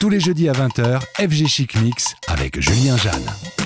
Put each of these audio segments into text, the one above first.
Tous les jeudis à 20h, FG Chic Mix avec Julien Jeanne.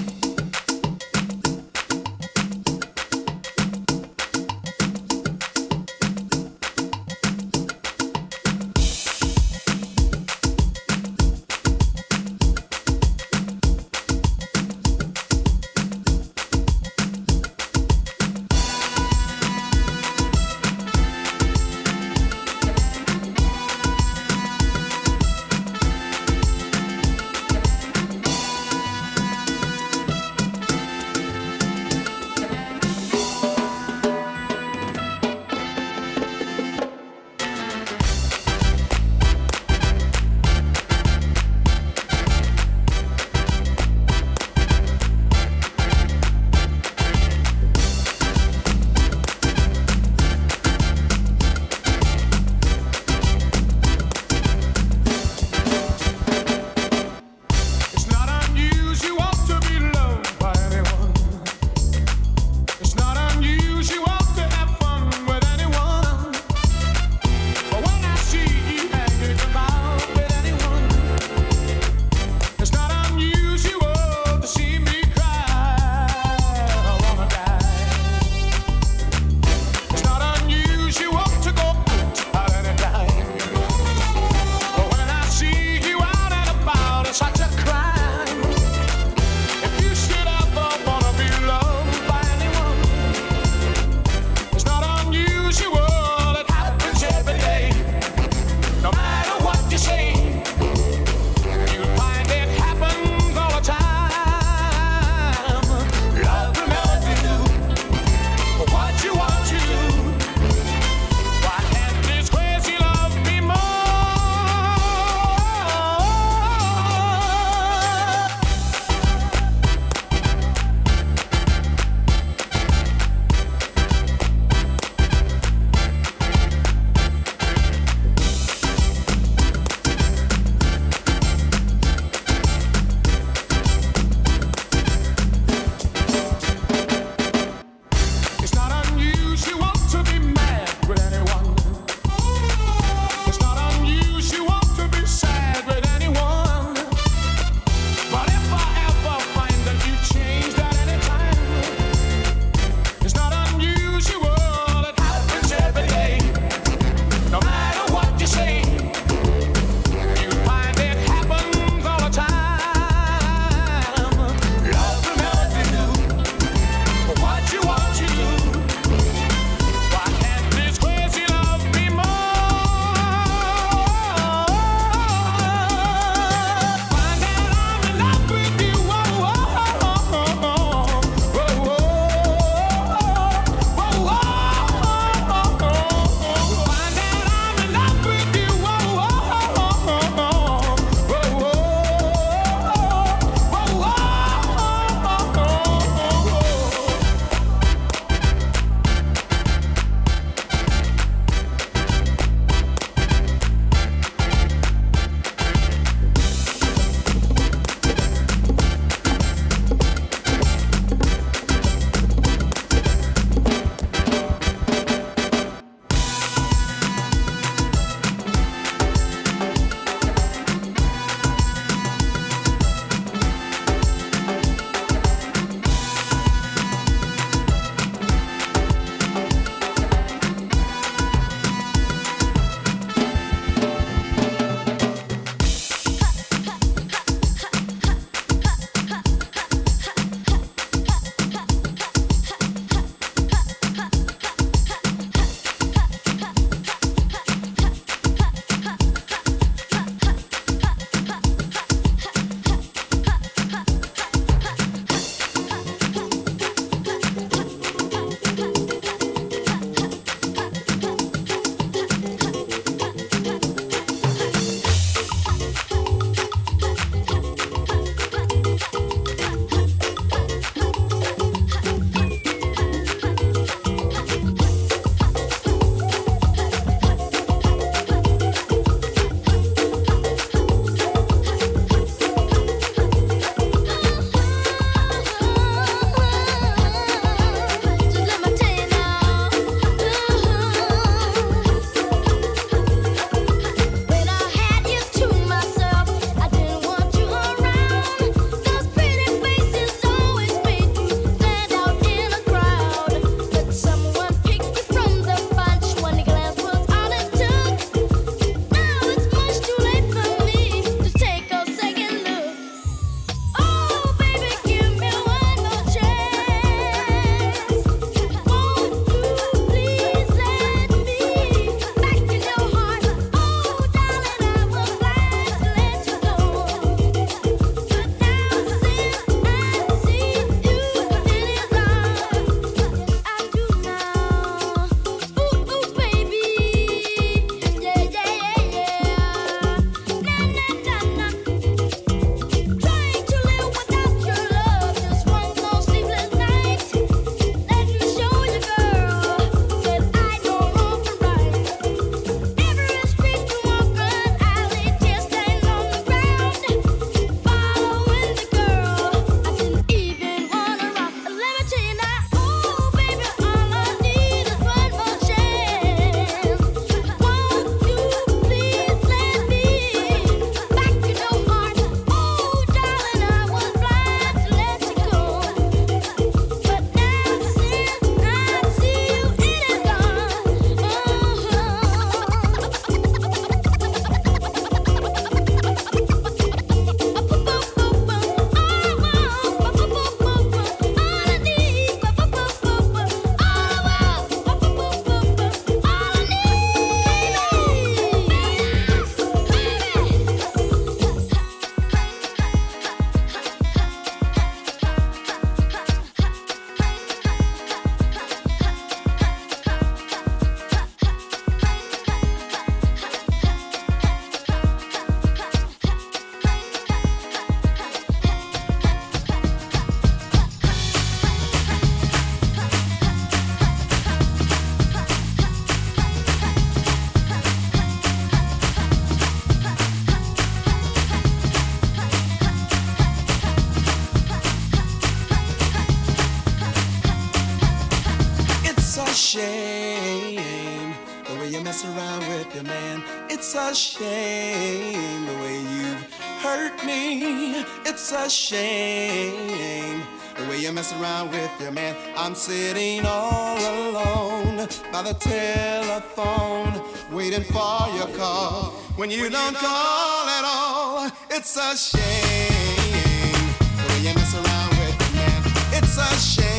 Shame the way you mess around with your man. It's a shame the way you've hurt me. It's a shame the way you mess around with your man. I'm sitting all alone by the telephone, waiting for your call. When you don't call at all, it's a shame the way you mess around with your man. It's a shame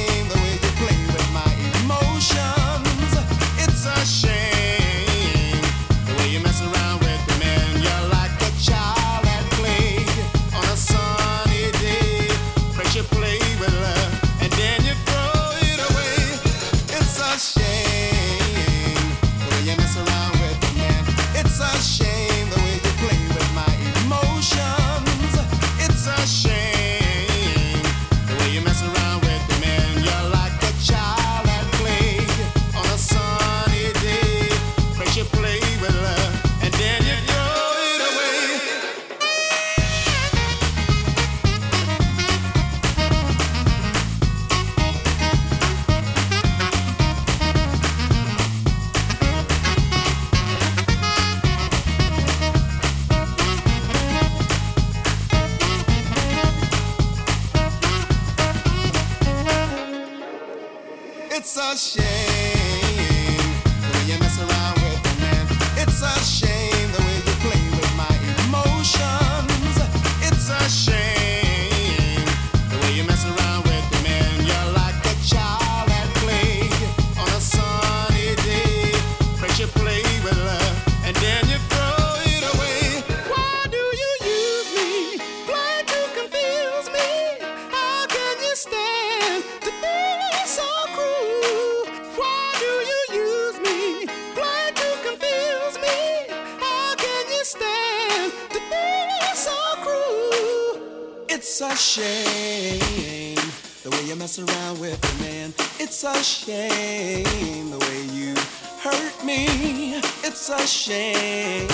shame the way you mess around with a man. It's a shame the way you hurt me. It's a shame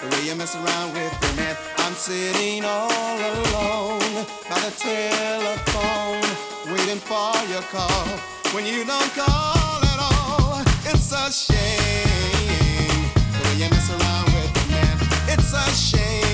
the way you mess around with a man. I'm sitting all alone by the telephone, waiting for your call. When you don't call at all, it's a shame the way you mess around with a man. It's a shame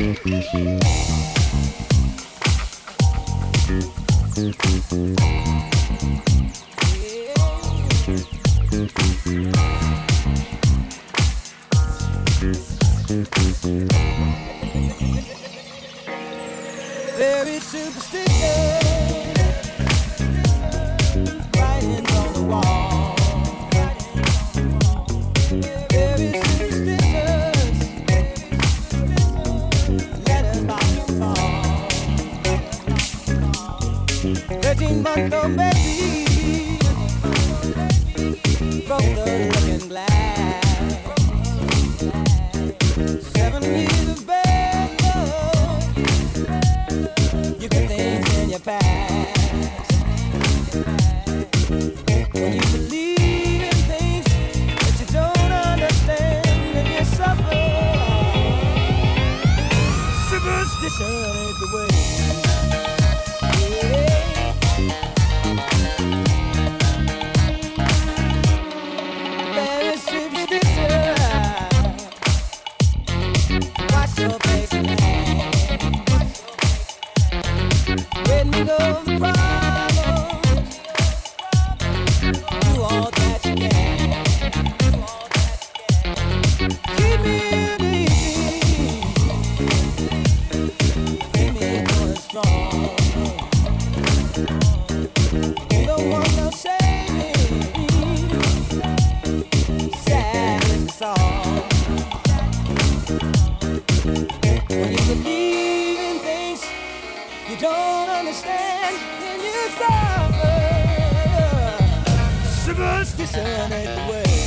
Very superstitious. Writings on the wall. Thirteen baby broke the looking glass. Seven years of bad love. You in your past. When you believe in things that you don't understand and you suffer. Superstition is the way. Universe to send it away.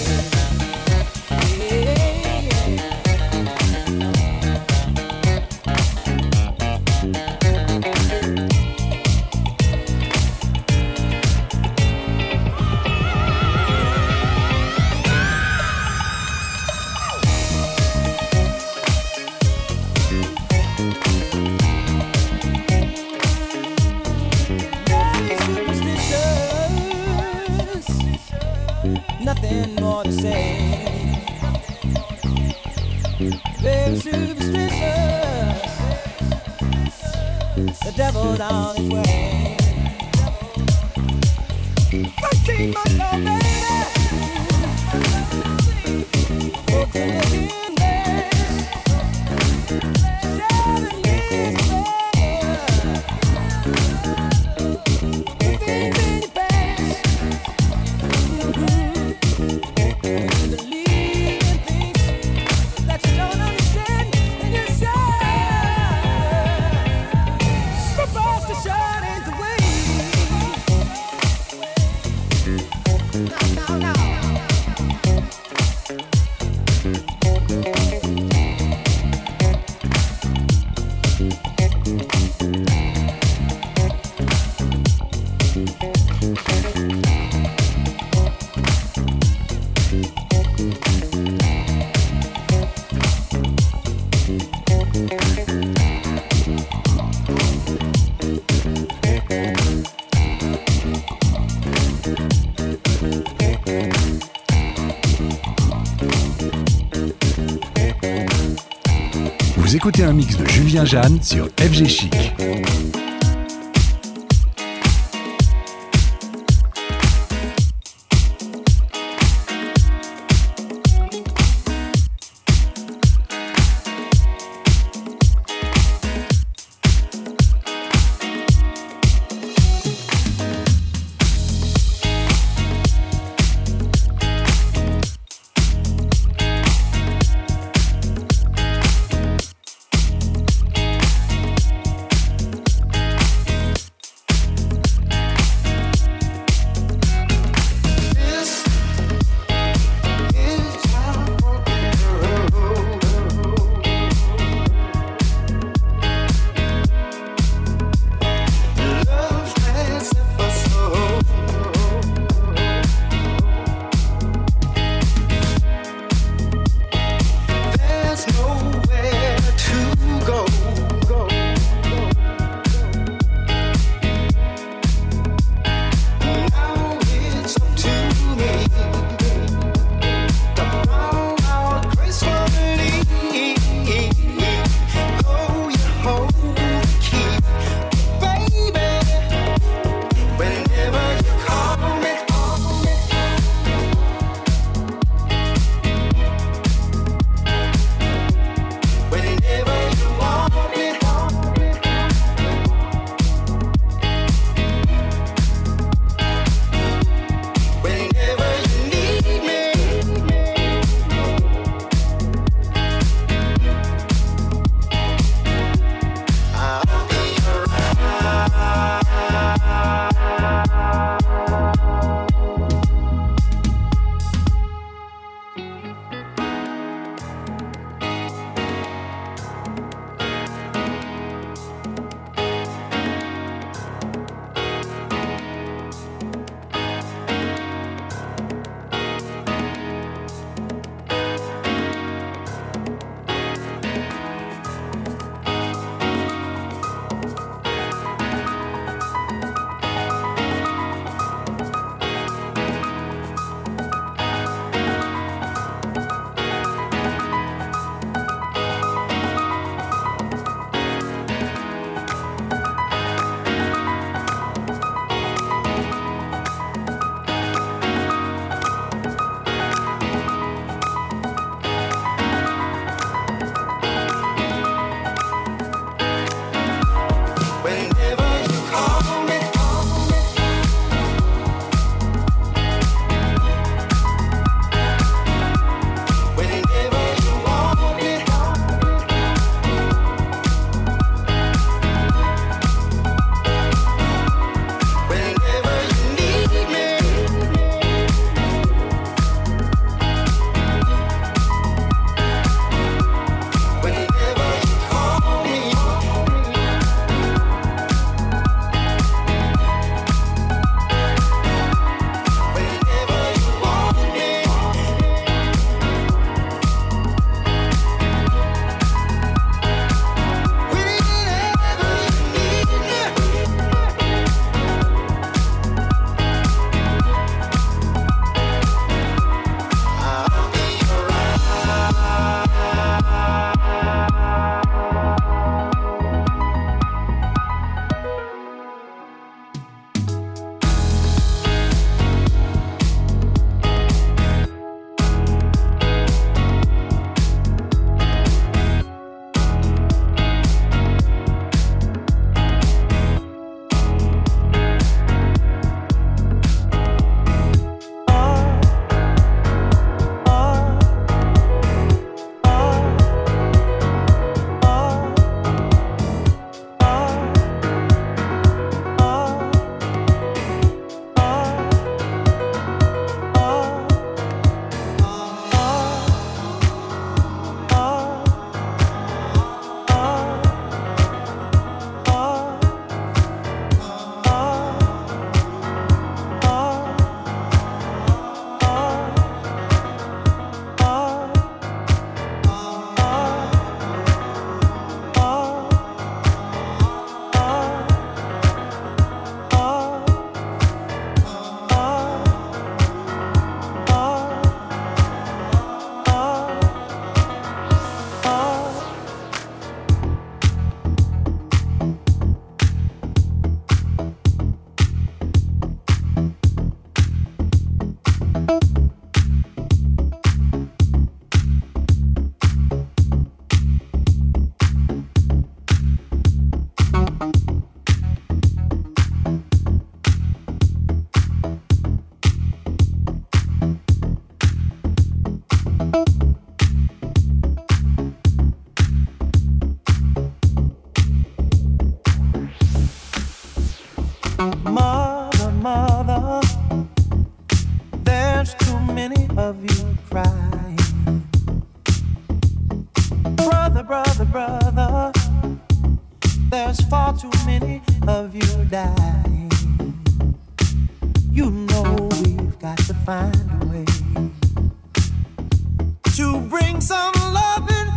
Écoutez un mix de Julien Jeanne sur FG Chic. many of you crying? Brother, brother, brother, there's far too many of you dying. You know we've got to find a way to bring some loving.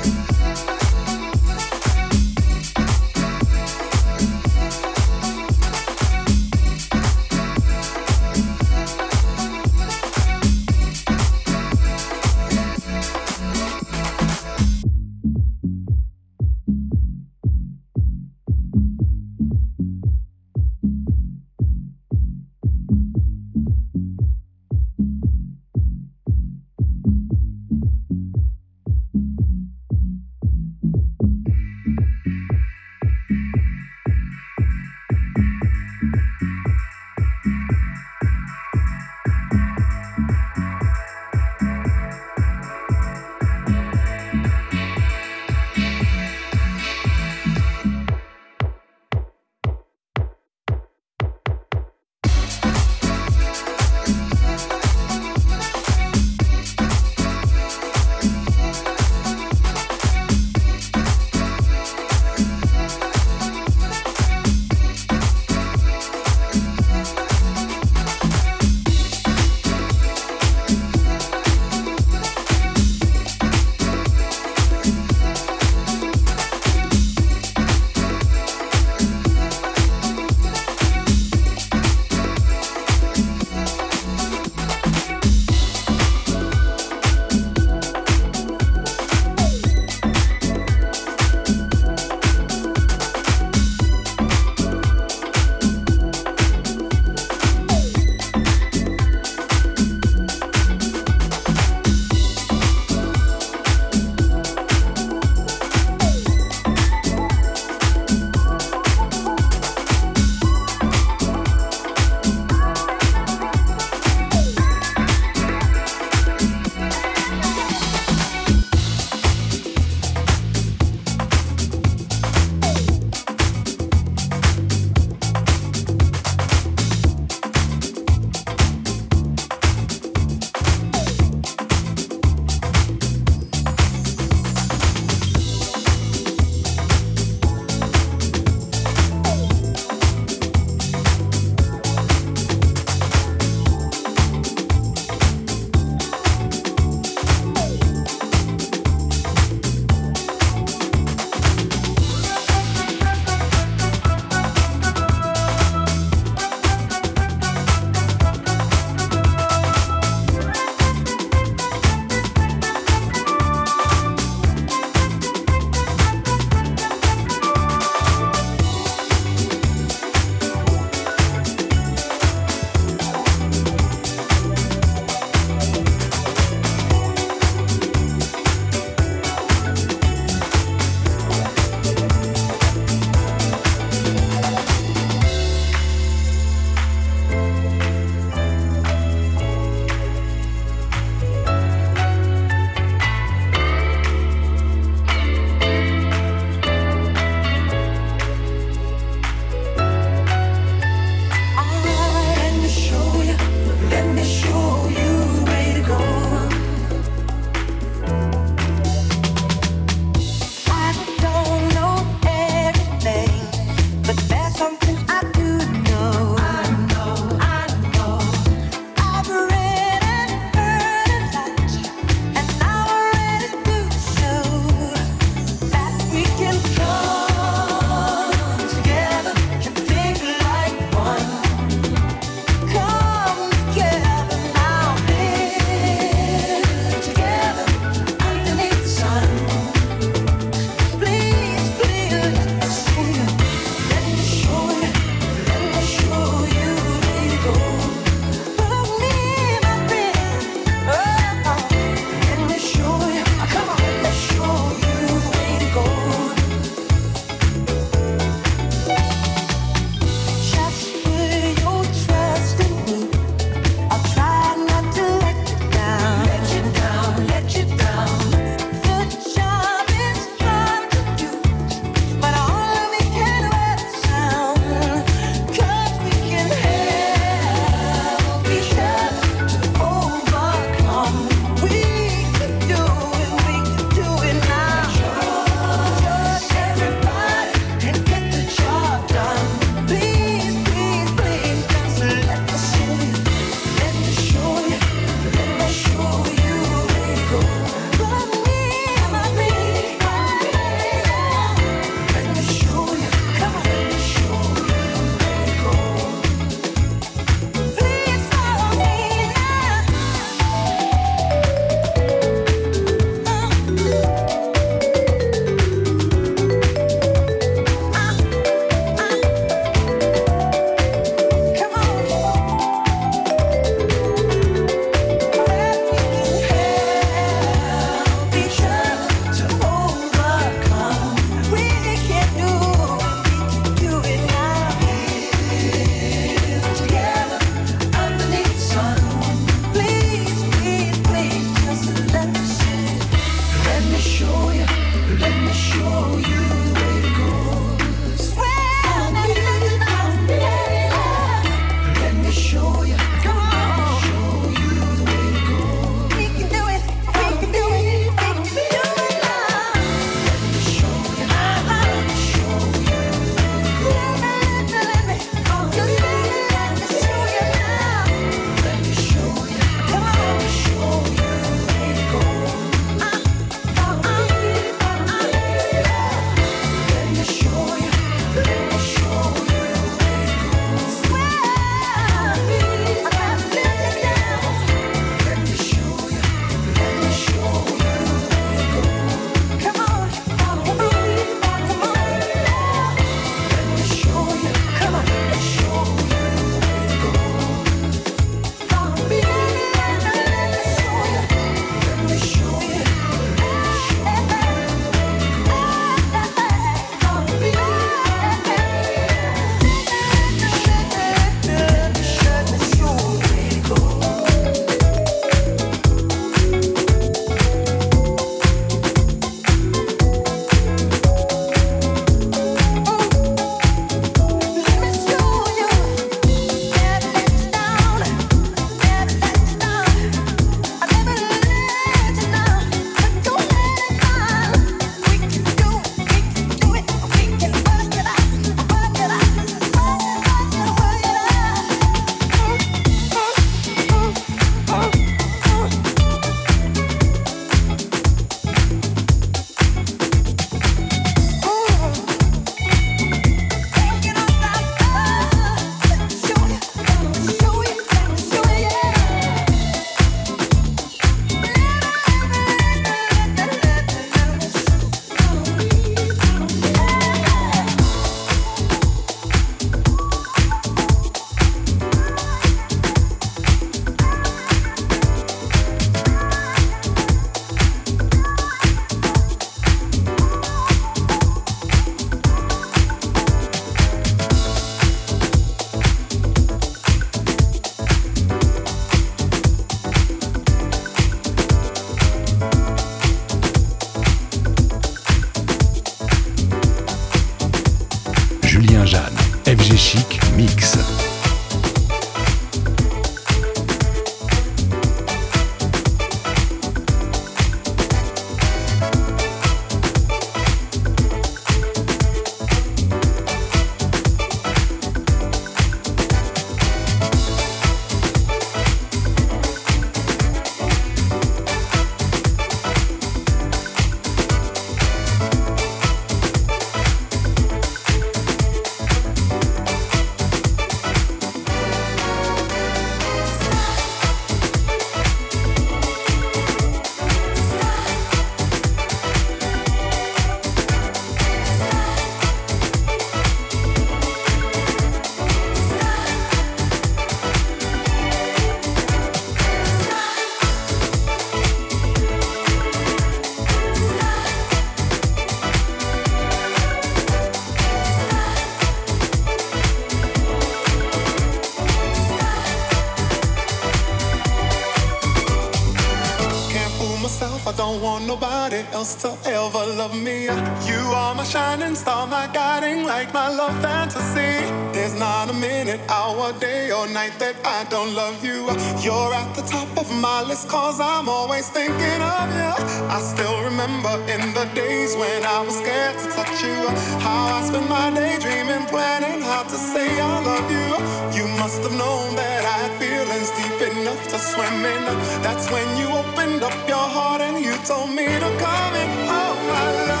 Else to ever love me. You are my shining star, my guiding light, my love fantasy. There's not a minute, hour, day, or night that I don't love you. You're at the top of my list, cause I'm always thinking of you. I still remember in the days when I was scared to touch you. How I spent my day dreaming, planning how to say I love you. You must have known that I had feelings deep enough to swim in. That's when you opened up your heart and you told me to come in. Oh, my love.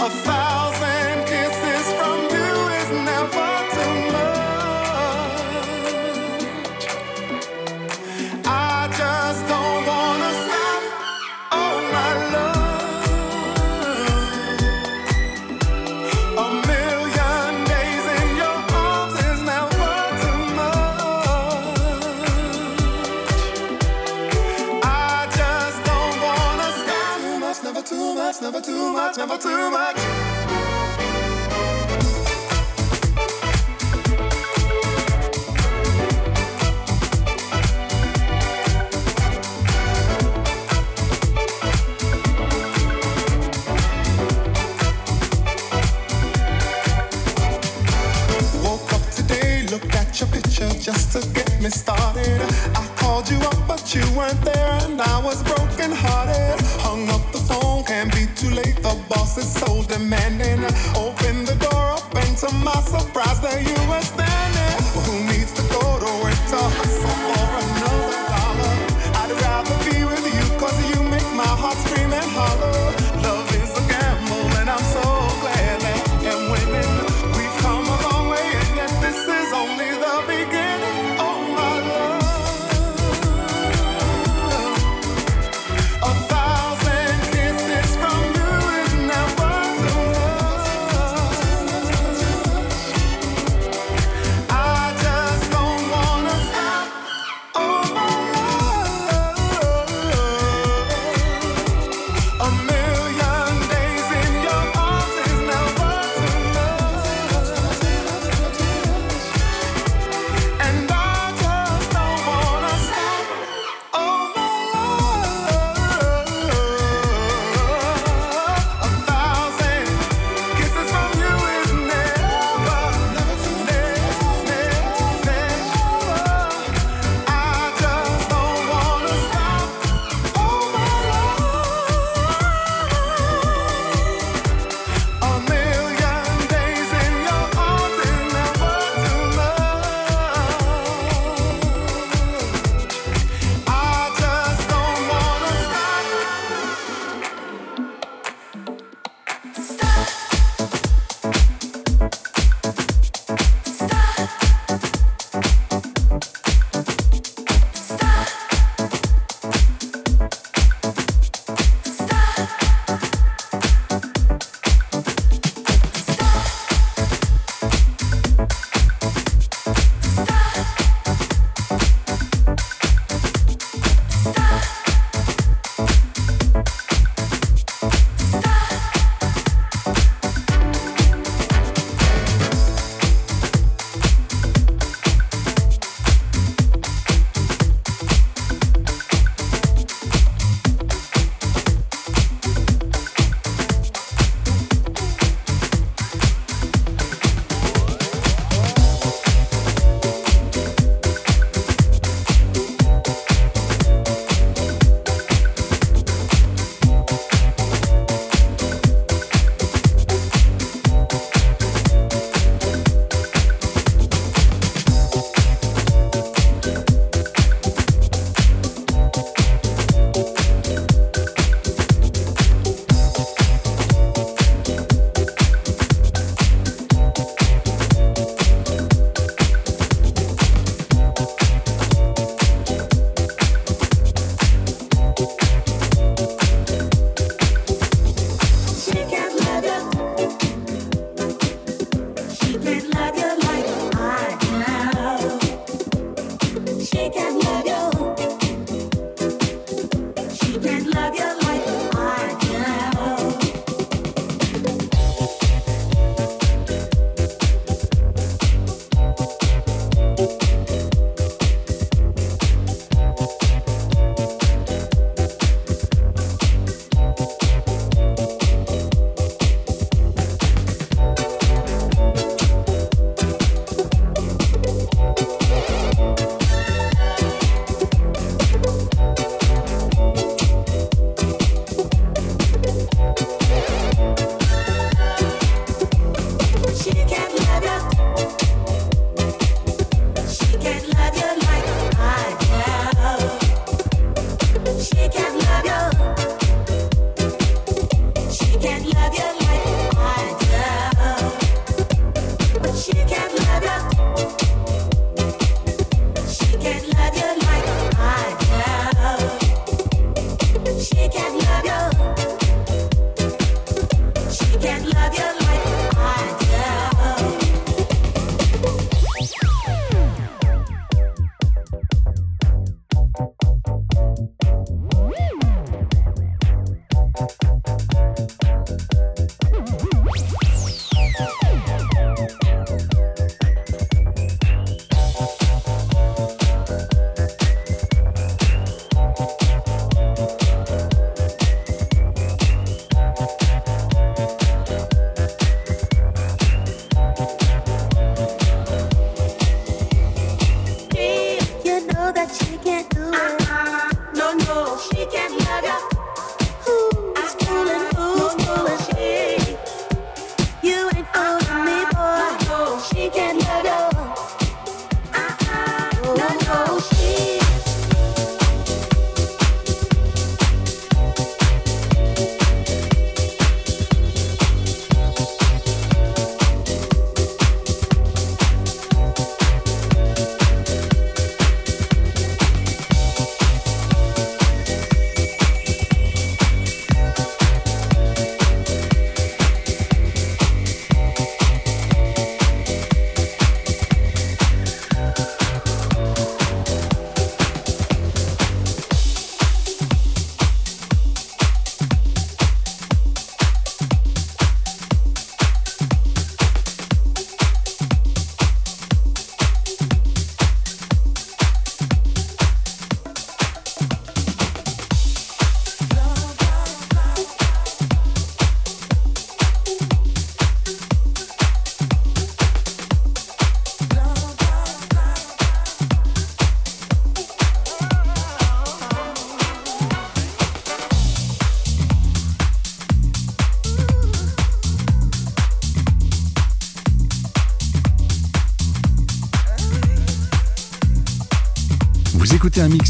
A thousand never too much. Woke up today, looked at your picture just to get me started. I called you up, but you weren't there, and I was broken hearted. Hung up the phone, can't be boss is so demanding. Open the door up, and to my surprise, there you were standing. Who needs to go to work to hustle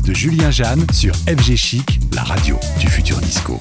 de Julien Jeanne sur FG Chic, la radio du futur disco.